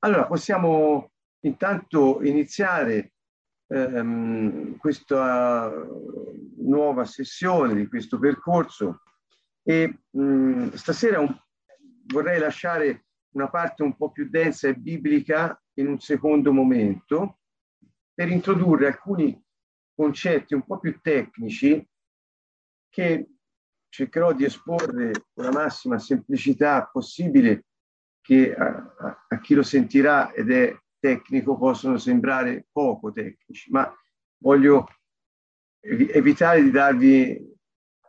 Allora, possiamo intanto iniziare ehm, questa nuova sessione di questo percorso e mh, stasera un, vorrei lasciare una parte un po' più densa e biblica in un secondo momento per introdurre alcuni concetti un po' più tecnici che cercherò di esporre con la massima semplicità possibile che a, a, chi lo sentirà ed è tecnico possono sembrare poco tecnici, ma voglio evitare di darvi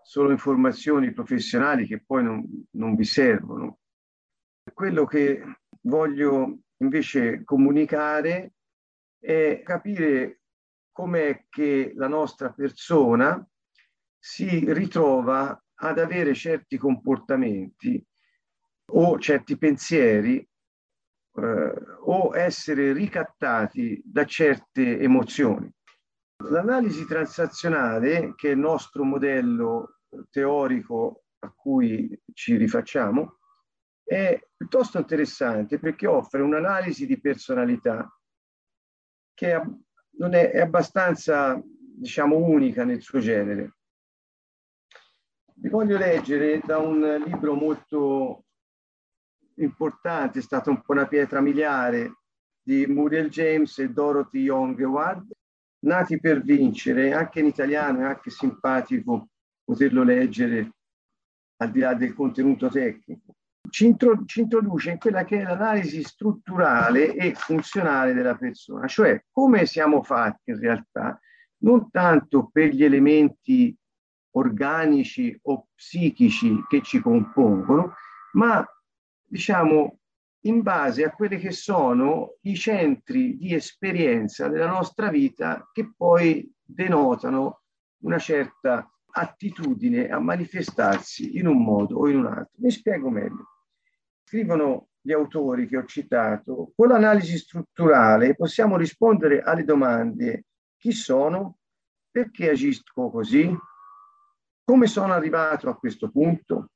solo informazioni professionali che poi non, non vi servono. Quello che voglio invece comunicare è capire com'è che la nostra persona si ritrova ad avere certi comportamenti o certi pensieri eh, o essere ricattati da certe emozioni. L'analisi transazionale, che è il nostro modello teorico a cui ci rifacciamo, è piuttosto interessante perché offre un'analisi di personalità che è, non è, è abbastanza, diciamo, unica nel suo genere. Vi voglio leggere da un libro molto importante, è stata un po' una pietra miliare di Muriel James e Dorothy Young Ward, Nati per vincere, anche in italiano è anche simpatico poterlo leggere al di là del contenuto tecnico. Ci, intro, ci introduce in quella che è l'analisi strutturale e funzionale della persona, cioè come siamo fatti in realtà, non tanto per gli elementi organici o psichici che ci compongono, ma diciamo, in base a quelli che sono i centri di esperienza della nostra vita che poi denotano una certa attitudine a manifestarsi in un modo o in un altro. Mi spiego meglio. Scrivono gli autori che ho citato, con l'analisi strutturale possiamo rispondere alle domande chi sono, perché agisco così, come sono arrivato a questo punto,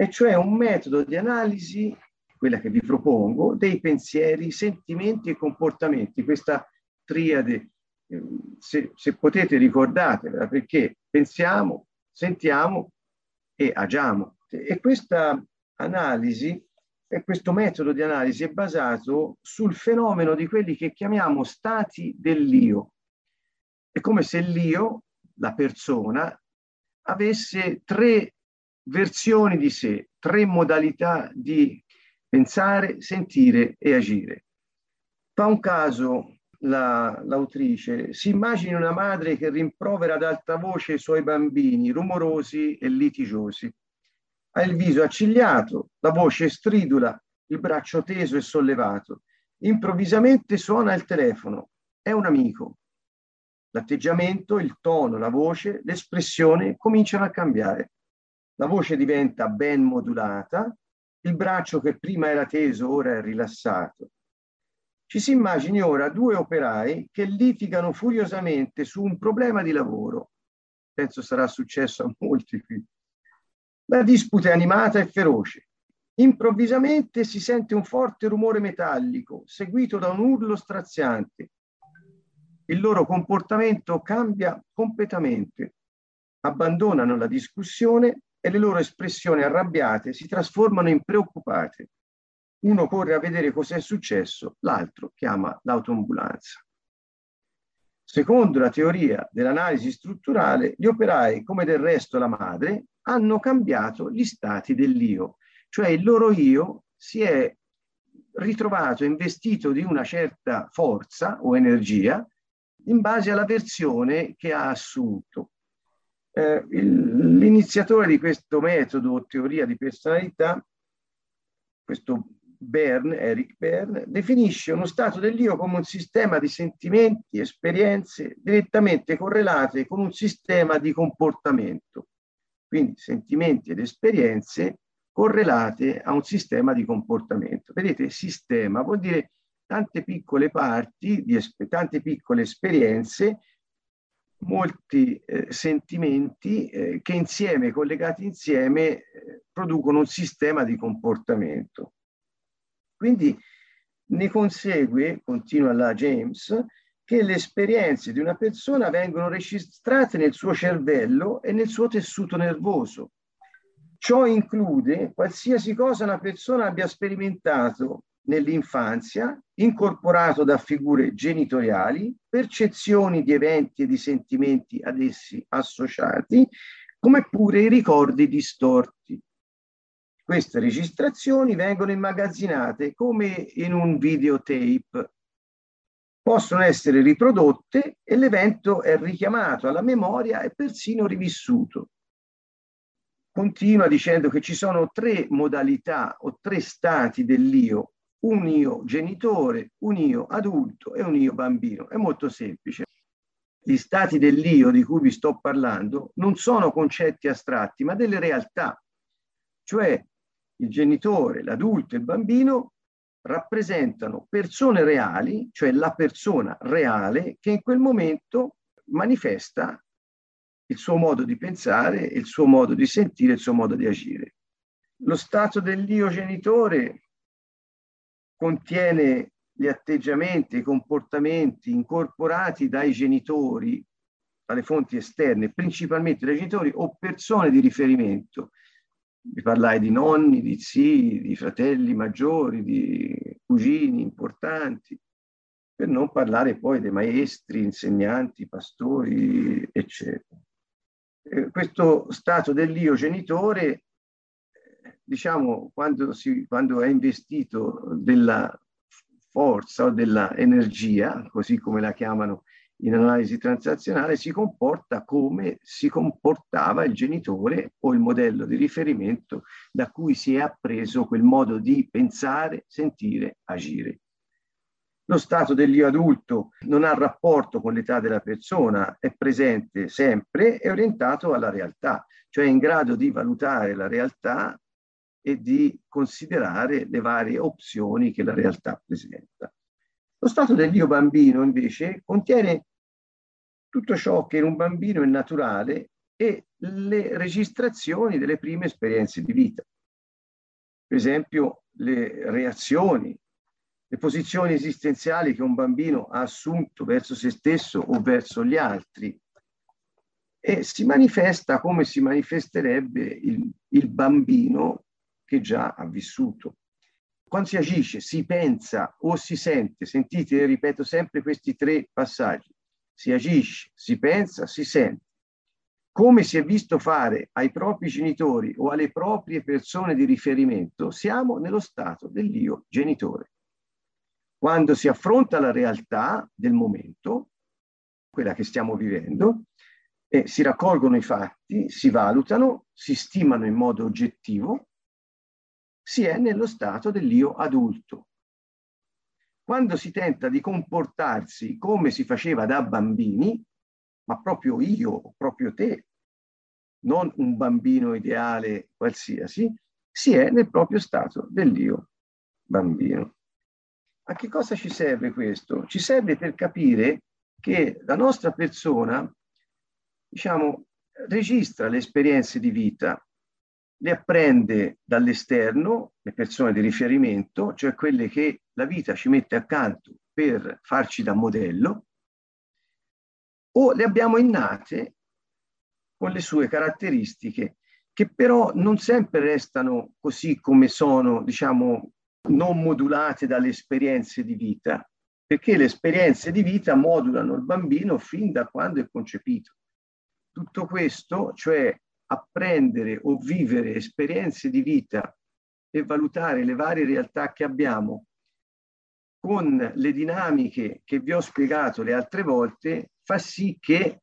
e cioè un metodo di analisi, quella che vi propongo, dei pensieri, sentimenti e comportamenti. Questa triade, ehm, se, se potete ricordatevela, perché pensiamo, sentiamo e agiamo. E questa analisi questo metodo di analisi è basato sul fenomeno di quelli che chiamiamo stati dell'io. È come se l'io, la persona, avesse tre versioni di sé, tre modalità di pensare, sentire e agire. Fa un caso la, l'autrice, si immagini una madre che rimprovera ad alta voce i suoi bambini rumorosi e litigiosi. Ha il viso accigliato, la voce stridula, il braccio teso e sollevato. Improvvisamente suona il telefono. È un amico. L'atteggiamento, il tono, la voce, l'espressione cominciano a cambiare la voce diventa ben modulata, il braccio che prima era teso ora è rilassato. Ci si immagini ora due operai che litigano furiosamente su un problema di lavoro. Penso sarà successo a molti qui. La disputa è animata e feroce. Improvvisamente si sente un forte rumore metallico, seguito da un urlo straziante. Il loro comportamento cambia completamente. Abbandonano la discussione e le loro espressioni arrabbiate si trasformano in preoccupate. Uno corre a vedere cos'è successo, l'altro chiama l'autoambulanza. Secondo la teoria dell'analisi strutturale, gli operai, come del resto la madre, hanno cambiato gli stati dell'io, cioè il loro io si è ritrovato investito di una certa forza o energia in base alla versione che ha assunto. Eh, l'iniziatore di questo metodo teoria di personalità, questo Bern, Eric Bern, definisce uno stato dell'io come un sistema di sentimenti, esperienze direttamente correlate con un sistema di comportamento. Quindi sentimenti ed esperienze correlate a un sistema di comportamento. Vedete, sistema vuol dire tante piccole parti, di, tante piccole esperienze molti eh, sentimenti eh, che insieme, collegati insieme, eh, producono un sistema di comportamento. Quindi ne consegue, continua la James, che le esperienze di una persona vengono registrate nel suo cervello e nel suo tessuto nervoso. Ciò include qualsiasi cosa una persona abbia sperimentato nell'infanzia, incorporato da figure genitoriali, percezioni di eventi e di sentimenti ad essi associati, come pure i ricordi distorti. Queste registrazioni vengono immagazzinate come in un videotape possono essere riprodotte e l'evento è richiamato alla memoria e persino rivissuto. Continua dicendo che ci sono tre modalità o tre stati dell'io, un io genitore, un io adulto e un io bambino. È molto semplice. Gli stati dell'io di cui vi sto parlando non sono concetti astratti, ma delle realtà. Cioè il genitore, l'adulto e il bambino rappresentano persone reali, cioè la persona reale che in quel momento manifesta il suo modo di pensare, il suo modo di sentire, il suo modo di agire. Lo stato dell'io genitore contiene gli atteggiamenti, i comportamenti incorporati dai genitori, dalle fonti esterne, principalmente dai genitori o persone di riferimento, vi parlai di nonni, di zii, di fratelli maggiori, di cugini importanti, per non parlare poi dei maestri, insegnanti, pastori, eccetera. Eh, questo stato dell'io genitore, diciamo, quando, si, quando è investito della forza o della energia, così come la chiamano in analisi transazionale si comporta come si comportava il genitore o il modello di riferimento da cui si è appreso quel modo di pensare, sentire, agire. Lo stato dell'io adulto non ha rapporto con l'età della persona, è presente sempre, è orientato alla realtà, cioè è in grado di valutare la realtà e di considerare le varie opzioni che la realtà presenta. Lo stato dell'io bambino invece contiene tutto ciò che in un bambino è naturale e le registrazioni delle prime esperienze di vita. Per esempio, le reazioni, le posizioni esistenziali che un bambino ha assunto verso se stesso o verso gli altri e si manifesta come si manifesterebbe il, il bambino che già ha vissuto. Quando si agisce, si pensa o si sente, sentite, ripeto sempre questi tre passaggi, si agisce, si pensa, si sente. Come si è visto fare ai propri genitori o alle proprie persone di riferimento, siamo nello stato dell'io genitore. Quando si affronta la realtà del momento, quella che stiamo vivendo, e si raccolgono i fatti, si valutano, si stimano in modo oggettivo, si è nello stato dell'io adulto, quando si tenta di comportarsi come si faceva da bambini, ma proprio io, proprio te, non un bambino ideale qualsiasi, si è nel proprio stato dell'io bambino. A che cosa ci serve questo? Ci serve per capire che la nostra persona, diciamo, registra le esperienze di vita le apprende dall'esterno, le persone di riferimento, cioè quelle che la vita ci mette accanto per farci da modello, o le abbiamo innate con le sue caratteristiche, che però non sempre restano così come sono, diciamo, non modulate dalle esperienze di vita, perché le esperienze di vita modulano il bambino fin da quando è concepito. Tutto questo, cioè apprendere o vivere esperienze di vita e valutare le varie realtà che abbiamo con le dinamiche che vi ho spiegato le altre volte, fa sì che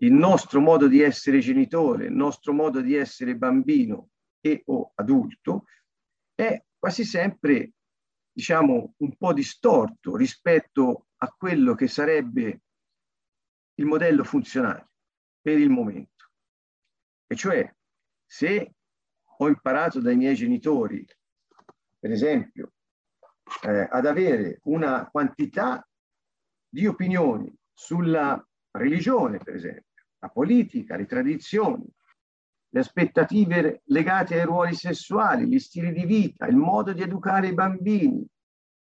il nostro modo di essere genitore, il nostro modo di essere bambino e o adulto è quasi sempre, diciamo, un po' distorto rispetto a quello che sarebbe il modello funzionale per il momento. E cioè, se ho imparato dai miei genitori, per esempio, eh, ad avere una quantità di opinioni sulla religione, per esempio, la politica, le tradizioni, le aspettative legate ai ruoli sessuali, gli stili di vita, il modo di educare i bambini,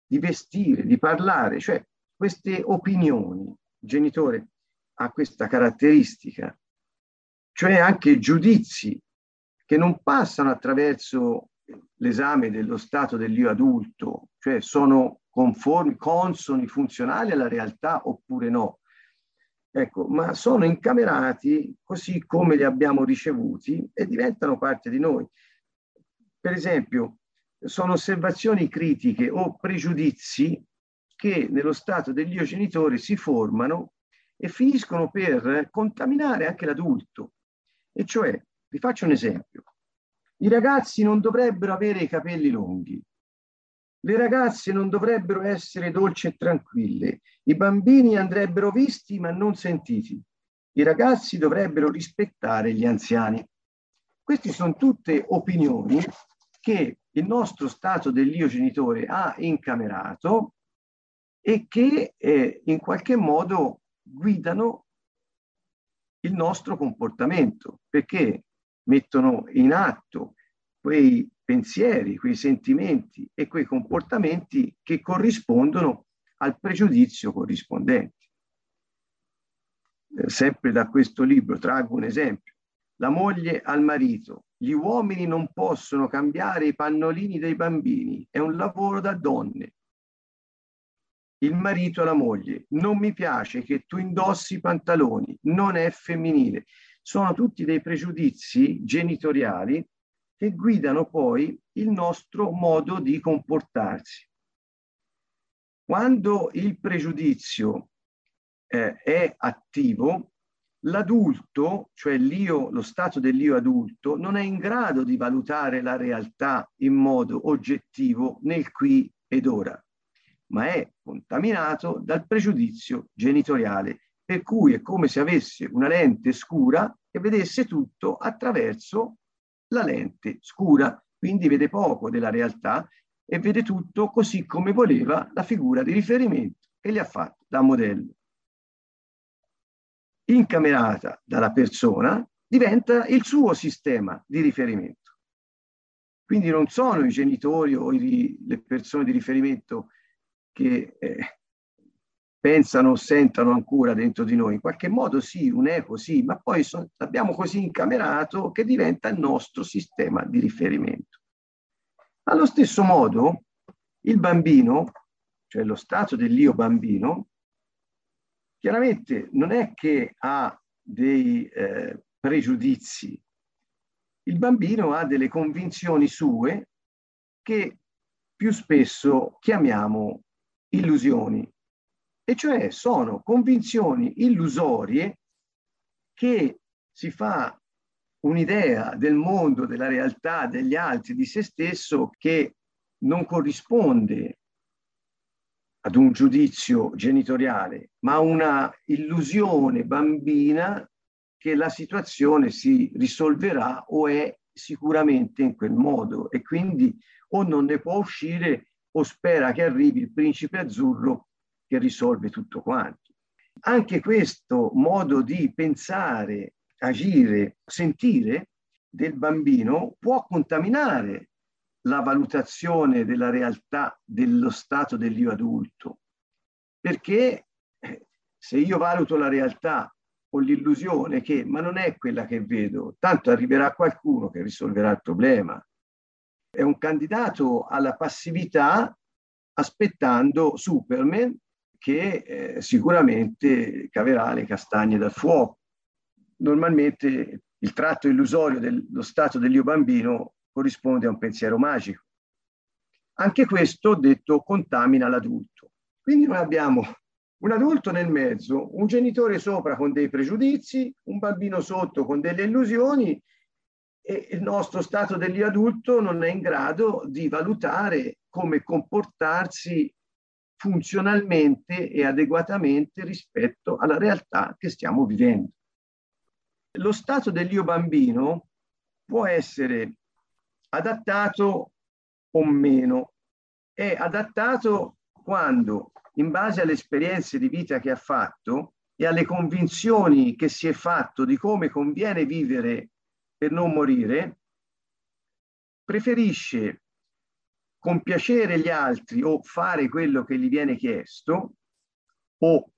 di vestire, di parlare, cioè queste opinioni. Il genitore ha questa caratteristica, cioè anche giudizi che non passano attraverso l'esame dello stato dell'io adulto, cioè sono conformi, consoni, funzionali alla realtà oppure no. Ecco, ma sono incamerati così come li abbiamo ricevuti e diventano parte di noi. Per esempio, sono osservazioni critiche o pregiudizi che nello stato dell'io genitore si formano e finiscono per contaminare anche l'adulto. E cioè, vi faccio un esempio. I ragazzi non dovrebbero avere i capelli lunghi. Le ragazze non dovrebbero essere dolci e tranquille. I bambini andrebbero visti ma non sentiti. I ragazzi dovrebbero rispettare gli anziani. Queste sono tutte opinioni che il nostro stato dell'io genitore ha incamerato e che eh, in qualche modo guidano il nostro comportamento, perché mettono in atto quei pensieri, quei sentimenti e quei comportamenti che corrispondono al pregiudizio corrispondente. Eh, sempre da questo libro traggo un esempio. La moglie al marito. Gli uomini non possono cambiare i pannolini dei bambini, è un lavoro da donne. Il marito alla moglie. Non mi piace che tu indossi i pantaloni, non è femminile sono tutti dei pregiudizi genitoriali che guidano poi il nostro modo di comportarsi. Quando il pregiudizio eh, è attivo, l'adulto, cioè l'io, lo stato dell'io adulto, non è in grado di valutare la realtà in modo oggettivo nel qui ed ora, ma è contaminato dal pregiudizio genitoriale per cui è come se avesse una lente scura e vedesse tutto attraverso la lente scura, quindi vede poco della realtà e vede tutto così come voleva la figura di riferimento che gli ha fatto da modello. Incamerata dalla persona diventa il suo sistema di riferimento. Quindi non sono i genitori o i, le persone di riferimento che eh, pensano o sentono ancora dentro di noi. In qualche modo sì, un eco sì, ma poi so, l'abbiamo così incamerato che diventa il nostro sistema di riferimento. Allo stesso modo, il bambino, cioè lo stato dell'io bambino, chiaramente non è che ha dei eh, pregiudizi. Il bambino ha delle convinzioni sue che più spesso chiamiamo illusioni. E cioè sono convinzioni illusorie che si fa un'idea del mondo, della realtà, degli altri, di se stesso che non corrisponde ad un giudizio genitoriale, ma a una illusione bambina che la situazione si risolverà o è sicuramente in quel modo. E quindi o non ne può uscire o spera che arrivi il principe azzurro che risolve tutto quanto. Anche questo modo di pensare, agire, sentire del bambino può contaminare la valutazione della realtà dello stato dell'io adulto, perché eh, se io valuto la realtà con l'illusione che ma non è quella che vedo, tanto arriverà qualcuno che risolverà il problema. È un candidato alla passività aspettando Superman che eh, sicuramente caverà le castagne dal fuoco. Normalmente il tratto illusorio dello stato dell'io bambino corrisponde a un pensiero magico. Anche questo, detto, contamina l'adulto. Quindi noi abbiamo un adulto nel mezzo, un genitore sopra con dei pregiudizi, un bambino sotto con delle illusioni e il nostro stato dell'io adulto non è in grado di valutare come comportarsi funzionalmente e adeguatamente rispetto alla realtà che stiamo vivendo. Lo stato dell'io bambino può essere adattato o meno. È adattato quando, in base alle esperienze di vita che ha fatto e alle convinzioni che si è fatto di come conviene vivere per non morire, preferisce compiacere gli altri o fare quello che gli viene chiesto o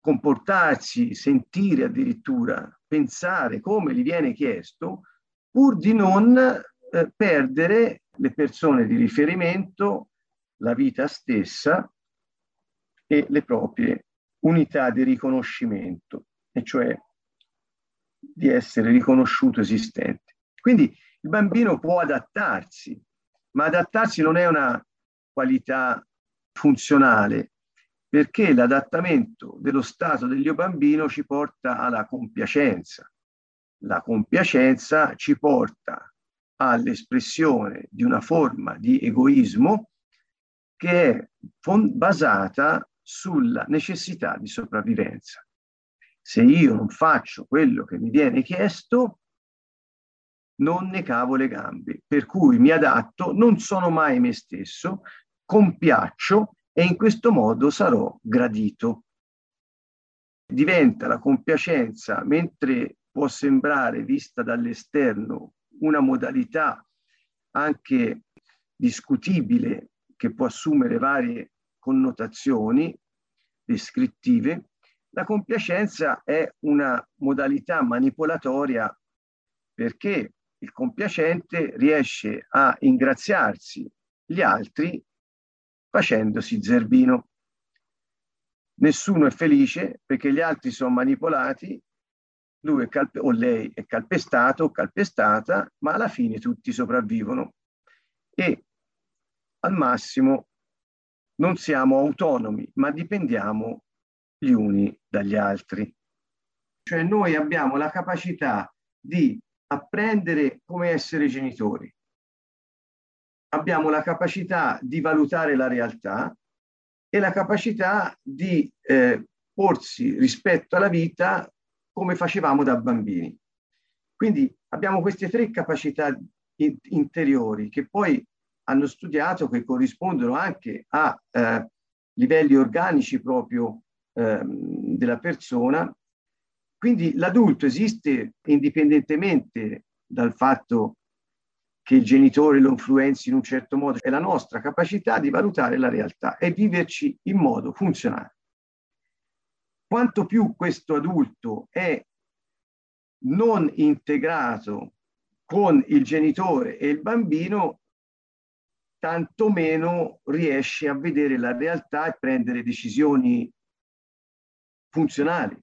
comportarsi, sentire addirittura, pensare come gli viene chiesto, pur di non eh, perdere le persone di riferimento, la vita stessa e le proprie unità di riconoscimento, e cioè di essere riconosciuto esistente. Quindi il bambino può adattarsi, ma adattarsi non è una qualità funzionale, perché l'adattamento dello stato dell'io bambino ci porta alla compiacenza. La compiacenza ci porta all'espressione di una forma di egoismo che è basata sulla necessità di sopravvivenza. Se io non faccio quello che mi viene chiesto, non ne cavo le gambe, per cui mi adatto, non sono mai me stesso, compiaccio e in questo modo sarò gradito. Diventa la compiacenza, mentre può sembrare vista dall'esterno una modalità anche discutibile che può assumere varie connotazioni descrittive, la compiacenza è una modalità manipolatoria perché il compiacente riesce a ingraziarsi gli altri facendosi zerbino. Nessuno è felice perché gli altri sono manipolati, lui è o lei è calpestato o calpestata, ma alla fine tutti sopravvivono. E al massimo non siamo autonomi, ma dipendiamo gli uni dagli altri. Cioè noi abbiamo la capacità di apprendere come essere genitori. Abbiamo la capacità di valutare la realtà e la capacità di eh, porsi rispetto alla vita come facevamo da bambini. Quindi abbiamo queste tre capacità in- interiori che poi hanno studiato che corrispondono anche a eh, livelli organici proprio eh, della persona quindi l'adulto esiste indipendentemente dal fatto che il genitore lo influenzi in un certo modo, è la nostra capacità di valutare la realtà e viverci in modo funzionale. Quanto più questo adulto è non integrato con il genitore e il bambino, tanto meno riesce a vedere la realtà e prendere decisioni funzionali.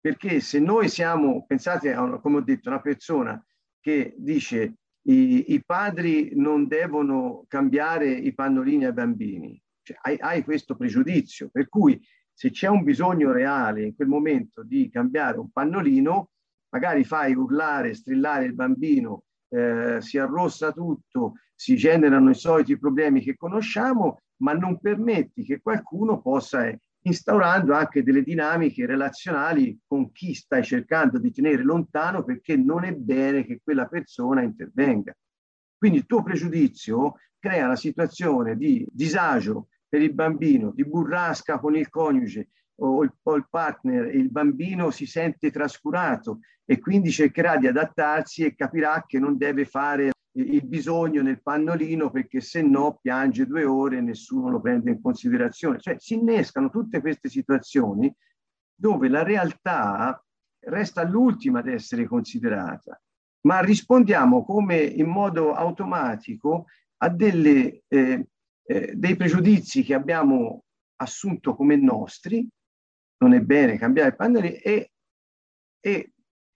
Perché se noi siamo, pensate a, come ho detto, una persona che dice i, i padri non devono cambiare i pannolini ai bambini, cioè, hai, hai questo pregiudizio, per cui se c'è un bisogno reale in quel momento di cambiare un pannolino, magari fai urlare, strillare il bambino, eh, si arrossa tutto, si generano i soliti problemi che conosciamo, ma non permetti che qualcuno possa instaurando anche delle dinamiche relazionali con chi stai cercando di tenere lontano perché non è bene che quella persona intervenga. Quindi il tuo pregiudizio crea una situazione di disagio per il bambino, di burrasca con il coniuge o il, o il partner, il bambino si sente trascurato e quindi cercherà di adattarsi e capirà che non deve fare il bisogno nel pannolino perché se no piange due ore e nessuno lo prende in considerazione. Cioè si innescano tutte queste situazioni dove la realtà resta l'ultima ad essere considerata, ma rispondiamo come in modo automatico a delle, eh, eh, dei pregiudizi che abbiamo assunto come nostri, non è bene cambiare pannolino, e, e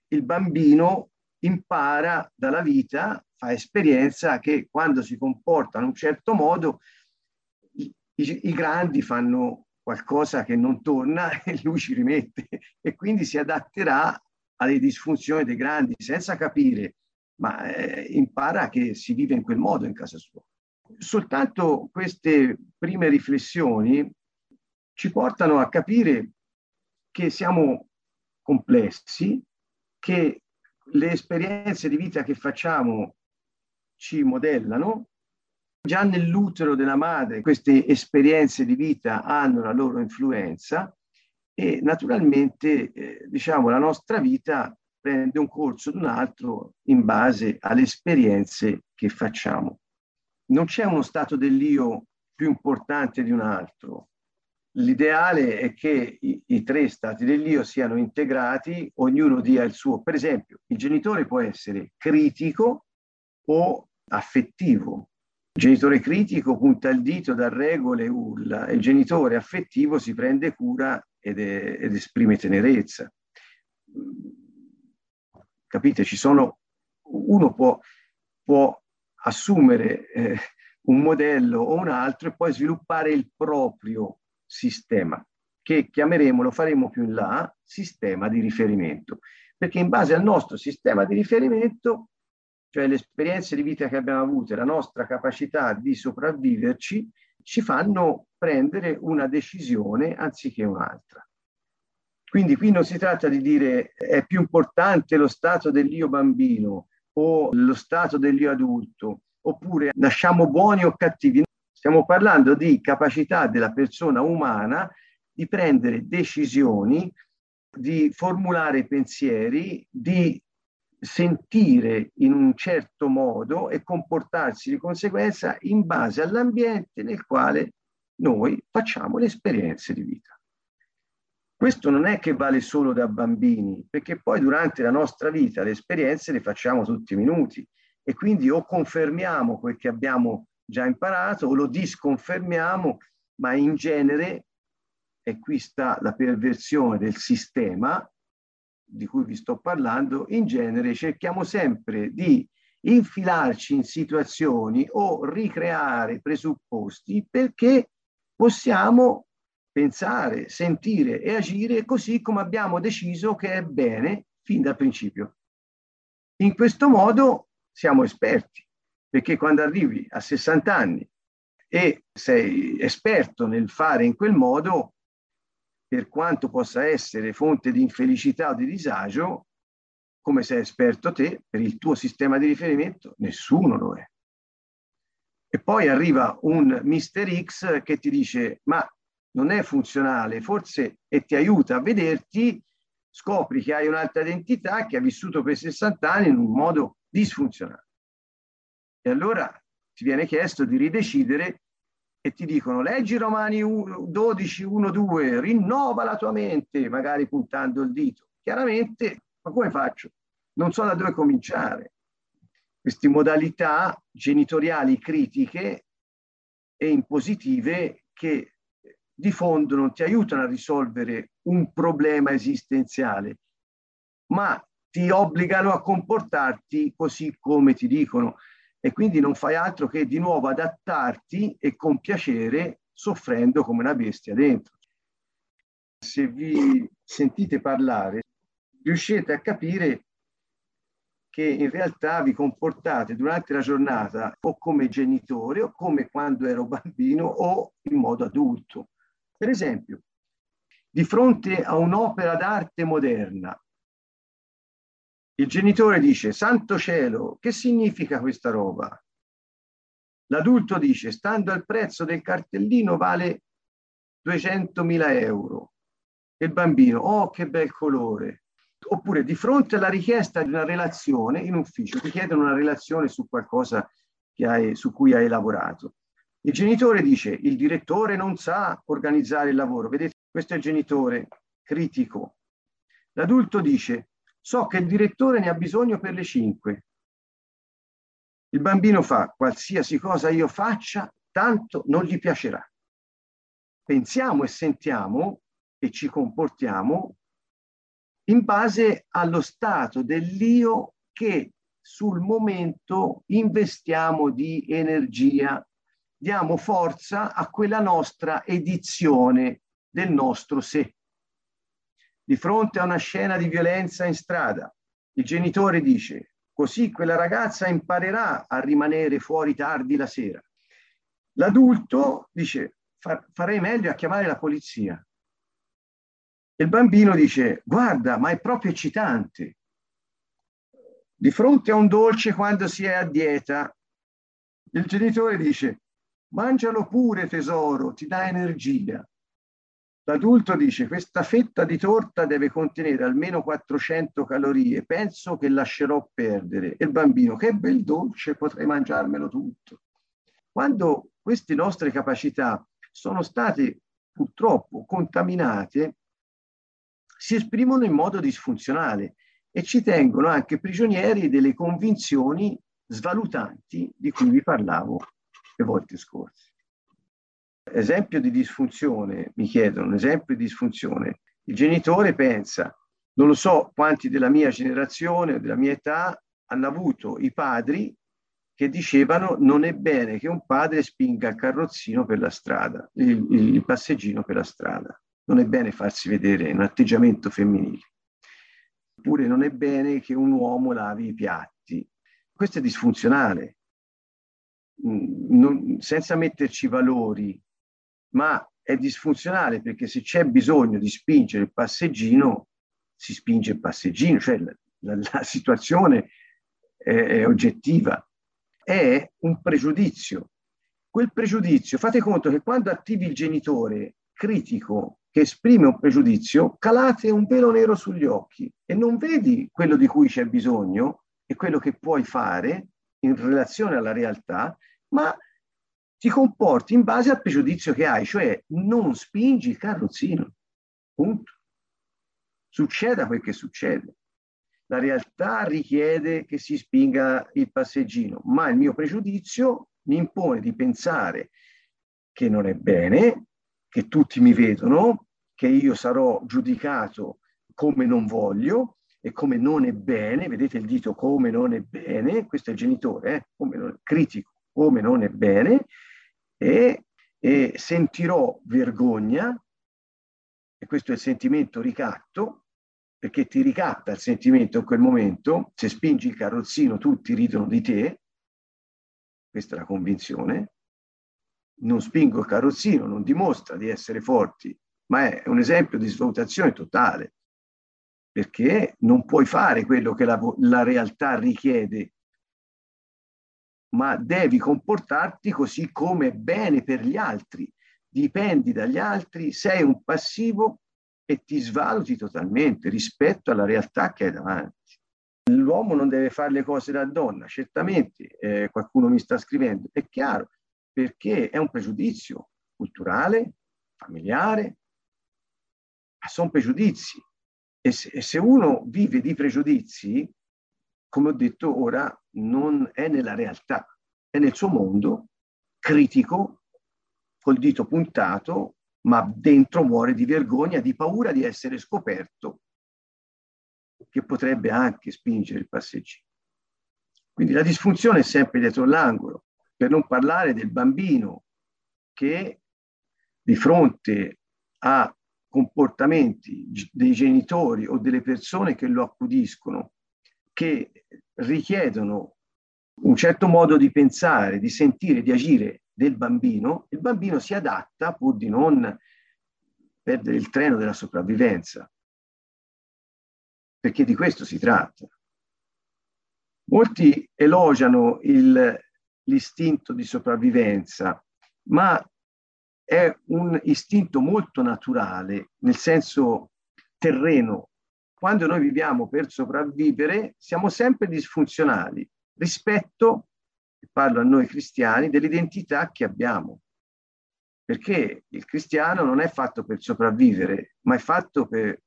il bambino impara dalla vita fa esperienza che quando si comporta in un certo modo i, i, i grandi fanno qualcosa che non torna e lui ci rimette e quindi si adatterà alle disfunzioni dei grandi senza capire, ma eh, impara che si vive in quel modo in casa sua. Soltanto queste prime riflessioni ci portano a capire che siamo complessi, che le esperienze di vita che facciamo ci modellano. Già nell'utero della madre queste esperienze di vita hanno la loro influenza e naturalmente eh, diciamo la nostra vita prende un corso di un altro in base alle esperienze che facciamo. non c'è uno stato dell'io più importante di un altro. L'ideale è che i, i, tre stati dell'io siano integrati, ognuno dia il suo. Per esempio, il genitore può essere critico o affettivo. Il genitore critico punta il dito, dà regole e urla, il genitore affettivo si prende cura ed, è, ed esprime tenerezza. Capite? Ci sono, uno può, può assumere eh, un modello o un altro e poi sviluppare il proprio sistema, che chiameremo, lo faremo più in là, sistema di riferimento. Perché in base al nostro sistema di riferimento, cioè le esperienze di vita che abbiamo avuto e la nostra capacità di sopravviverci, ci fanno prendere una decisione anziché un'altra. Quindi qui non si tratta di dire è più importante lo stato dell'io bambino o lo stato dell'io adulto, oppure nasciamo buoni o cattivi. Stiamo parlando di capacità della persona umana di prendere decisioni, di formulare pensieri, di sentire in un certo modo e comportarsi di conseguenza in base all'ambiente nel quale noi facciamo le esperienze di vita. Questo non è che vale solo da bambini, perché poi durante la nostra vita le esperienze le facciamo tutti i minuti e quindi o confermiamo quel che abbiamo già imparato o lo disconfermiamo, ma in genere, e qui sta la perversione del sistema di cui vi sto parlando, in genere cerchiamo sempre di infilarci in situazioni o ricreare presupposti perché possiamo pensare, sentire e agire così come abbiamo deciso che è bene fin dal principio. In questo modo siamo esperti, perché quando arrivi a 60 anni e sei esperto nel fare in quel modo, per quanto possa essere fonte di infelicità o di disagio, come sei esperto te, per il tuo sistema di riferimento, nessuno lo è. E poi arriva un Mister X che ti dice, ma non è funzionale, forse e ti aiuta a vederti, scopri che hai un'altra identità che ha vissuto per 60 anni in un modo disfunzionale. E allora ti viene chiesto di ridecidere e ti dicono leggi Romani 12, 1, 2, rinnova la tua mente, magari puntando il dito. Chiaramente, ma come faccio? Non so da dove cominciare. Queste modalità genitoriali critiche e impositive che di fondo non ti aiutano a risolvere un problema esistenziale, ma ti obbligano a comportarti così come ti dicono e quindi non fai altro che di nuovo adattarti e con piacere soffrendo come una bestia dentro. Se vi sentite parlare, riuscite a capire che in realtà vi comportate durante la giornata o come genitore o come quando ero bambino o in modo adulto. Per esempio, di fronte a un'opera d'arte moderna, il genitore dice, santo cielo, che significa questa roba? L'adulto dice, stando al prezzo del cartellino vale 200.000 euro. E il bambino, oh che bel colore. Oppure di fronte alla richiesta di una relazione in ufficio, ti chiedono una relazione su qualcosa hai, su cui hai lavorato. Il genitore dice il direttore non sa organizzare il lavoro. Vedete, questo è il genitore critico. L'adulto dice so che il direttore ne ha bisogno per le 5. Il bambino fa qualsiasi cosa io faccia, tanto non gli piacerà. Pensiamo e sentiamo e ci comportiamo in base allo stato dell'io che sul momento investiamo di energia diamo forza a quella nostra edizione del nostro sé. Di fronte a una scena di violenza in strada, il genitore dice, così quella ragazza imparerà a rimanere fuori tardi la sera. L'adulto dice, farei meglio a chiamare la polizia. Il bambino dice, guarda, ma è proprio eccitante. Di fronte a un dolce quando si è a dieta, il genitore dice, Mangialo pure tesoro, ti dà energia. L'adulto dice questa fetta di torta deve contenere almeno 400 calorie, penso che lascerò perdere. E il bambino, che bel dolce, potrei mangiarmelo tutto. quando queste nostre capacità sono state purtroppo contaminate, si esprimono in modo disfunzionale e ci tengono anche prigionieri delle convinzioni svalutanti di cui vi parlavo le volte scorse. Esempio di disfunzione, mi chiedono, esempio di disfunzione. Il genitore pensa, non lo so quanti della mia generazione o della mia età hanno avuto i padri che dicevano non è bene che un padre spinga il carrozzino per la strada, il, il passeggino per la strada. Non è bene farsi vedere in un atteggiamento femminile. Oppure non è bene che un uomo lavi i piatti. Questo è disfunzionale. Mm, non, senza metterci valori ma è disfunzionale perché se c'è bisogno di spingere il passeggino, si spinge il passeggino, cioè la, la, la situazione è, è oggettiva, è un pregiudizio. Quel pregiudizio, fate conto che quando attivi il genitore critico che esprime un pregiudizio, calate un velo nero sugli occhi e non vedi quello di cui c'è bisogno e quello che puoi fare in relazione alla realtà, ma ti comporti in base al pregiudizio che hai, cioè non spingi il carrozzino. Punto. Succeda quel che succede. La realtà richiede che si spinga il passeggino, ma il mio pregiudizio mi impone di pensare che non è bene, che tutti mi vedono, che io sarò giudicato come non voglio e come non è bene, vedete il dito come non è bene, questo è il genitore, eh? come non, critico, come non è bene, e, e sentirò vergogna, e questo è il sentimento ricatto, perché ti ricatta il sentimento in quel momento, se spingi il carrozzino tutti ridono di te, questa è la convinzione, non spingo il carrozzino, non dimostra di essere forti, ma è un esempio di svalutazione totale, perché non puoi fare quello che la, la realtà richiede ma devi comportarti così come bene per gli altri. Dipendi dagli altri, sei un passivo e ti svaluti totalmente rispetto alla realtà che hai davanti. L'uomo non deve fare le cose da donna, certamente eh, qualcuno mi sta scrivendo, è chiaro, perché è un pregiudizio culturale, familiare, ma sono pregiudizi. E se, e se uno vive di pregiudizi, come ho detto ora, non è nella realtà, è nel suo mondo critico, col dito puntato, ma dentro muore di vergogna, di paura di essere scoperto, che potrebbe anche spingere il passeggino. Quindi la disfunzione è sempre dietro l'angolo, per non parlare del bambino che di fronte a comportamenti dei genitori o delle persone che lo accudiscono che richiedono un certo modo di pensare, di sentire, di agire del bambino, il bambino si adatta pur di non perdere il treno della sopravvivenza. Perché di questo si tratta. Molti elogiano il, l'istinto di sopravvivenza, ma è un istinto molto naturale, nel senso terreno, quando noi viviamo per sopravvivere, siamo sempre disfunzionali rispetto, parlo a noi cristiani, dell'identità che abbiamo. Perché il cristiano non è fatto per sopravvivere, ma è fatto per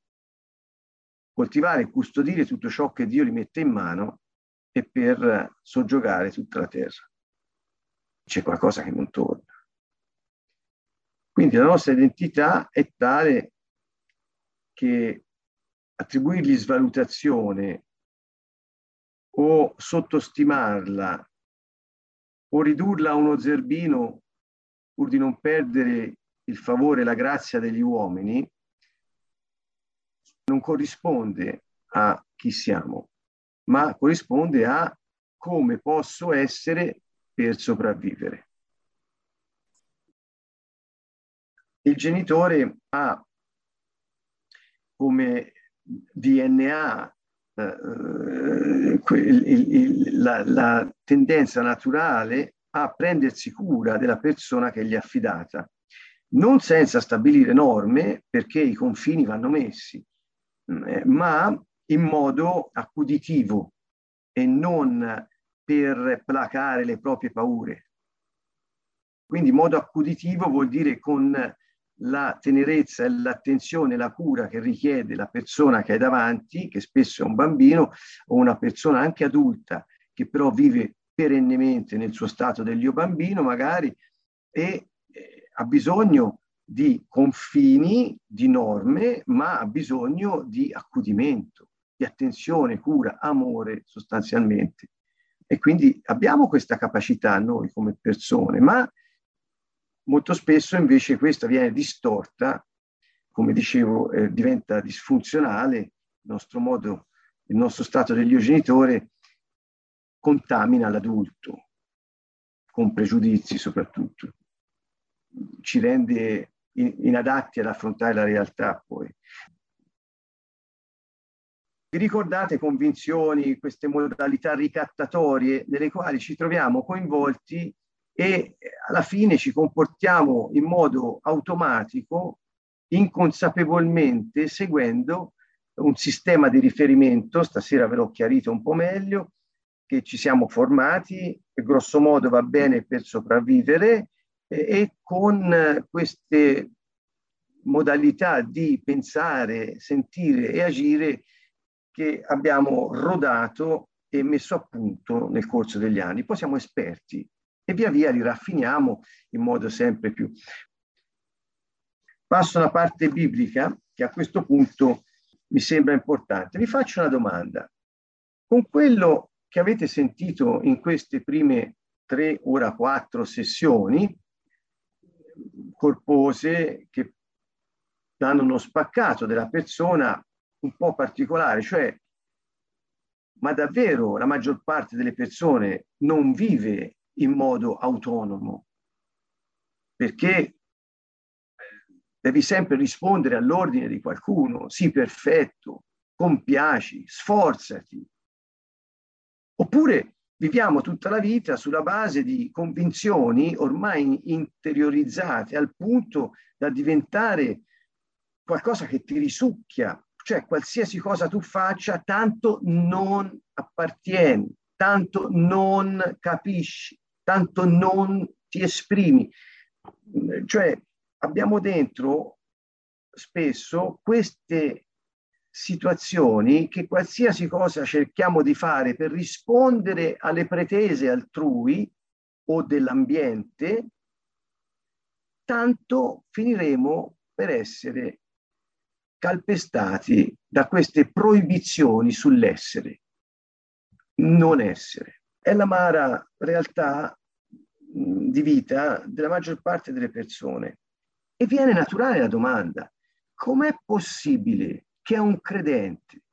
coltivare e custodire tutto ciò che Dio gli mette in mano e per soggiogare tutta la terra. C'è qualcosa che non torna. Quindi la nostra identità è tale che attribuirgli svalutazione o sottostimarla o ridurla a uno zerbino pur di non perdere il favore e la grazia degli uomini, non corrisponde a chi siamo, ma corrisponde a come posso essere per sopravvivere. Il genitore ha come DNA, eh, il, il, la, la tendenza naturale a prendersi cura della persona che gli è affidata, non senza stabilire norme perché i confini vanno messi, eh, ma in modo accuditivo e non per placare le proprie paure. Quindi modo accuditivo vuol dire con la tenerezza e l'attenzione, la cura che richiede la persona che hai davanti, che spesso è un bambino o una persona anche adulta che però vive perennemente nel suo stato dell'io bambino magari e eh, ha bisogno di confini, di norme, ma ha bisogno di accudimento, di attenzione, cura, amore sostanzialmente. E quindi abbiamo questa capacità noi come persone, ma molto spesso invece questa viene distorta, come dicevo, eh, diventa disfunzionale, il nostro modo, il nostro stato dell'io genitore contamina l'adulto, con pregiudizi soprattutto, ci rende inadatti ad affrontare la realtà poi. Vi ricordate convinzioni, queste modalità ricattatorie nelle quali ci troviamo coinvolti e alla fine ci comportiamo in modo automatico, inconsapevolmente, seguendo un sistema di riferimento, stasera ve l'ho chiarito un po' meglio, che ci siamo formati, che grosso modo va bene per sopravvivere e, e con queste modalità di pensare, sentire e agire che abbiamo rodato e messo a punto nel corso degli anni. Poi siamo esperti e via via li raffiniamo in modo sempre più. Passo alla parte biblica che a questo punto mi sembra importante. Vi faccio una domanda. Con quello che avete sentito in queste prime tre, ora quattro sessioni corpose che danno uno spaccato della persona un po' particolare, cioè ma davvero la maggior parte delle persone non vive in modo autonomo, perché devi sempre rispondere all'ordine di qualcuno, sii perfetto, compiaci, sforzati, Oppure viviamo tutta la vita sulla base di convinzioni ormai interiorizzate al punto da diventare qualcosa che ti risucchia, cioè qualsiasi cosa tu faccia, tanto non appartieni, tanto non capisci, tanto non ti esprimi. Cioè abbiamo dentro spesso queste situazioni che qualsiasi cosa cerchiamo di fare per rispondere alle pretese altrui o dell'ambiente, tanto finiremo per essere calpestati da queste proibizioni sull'essere, non essere. È l'amara realtà di vita della maggior parte delle persone. E viene naturale la domanda, com'è possibile che un credente,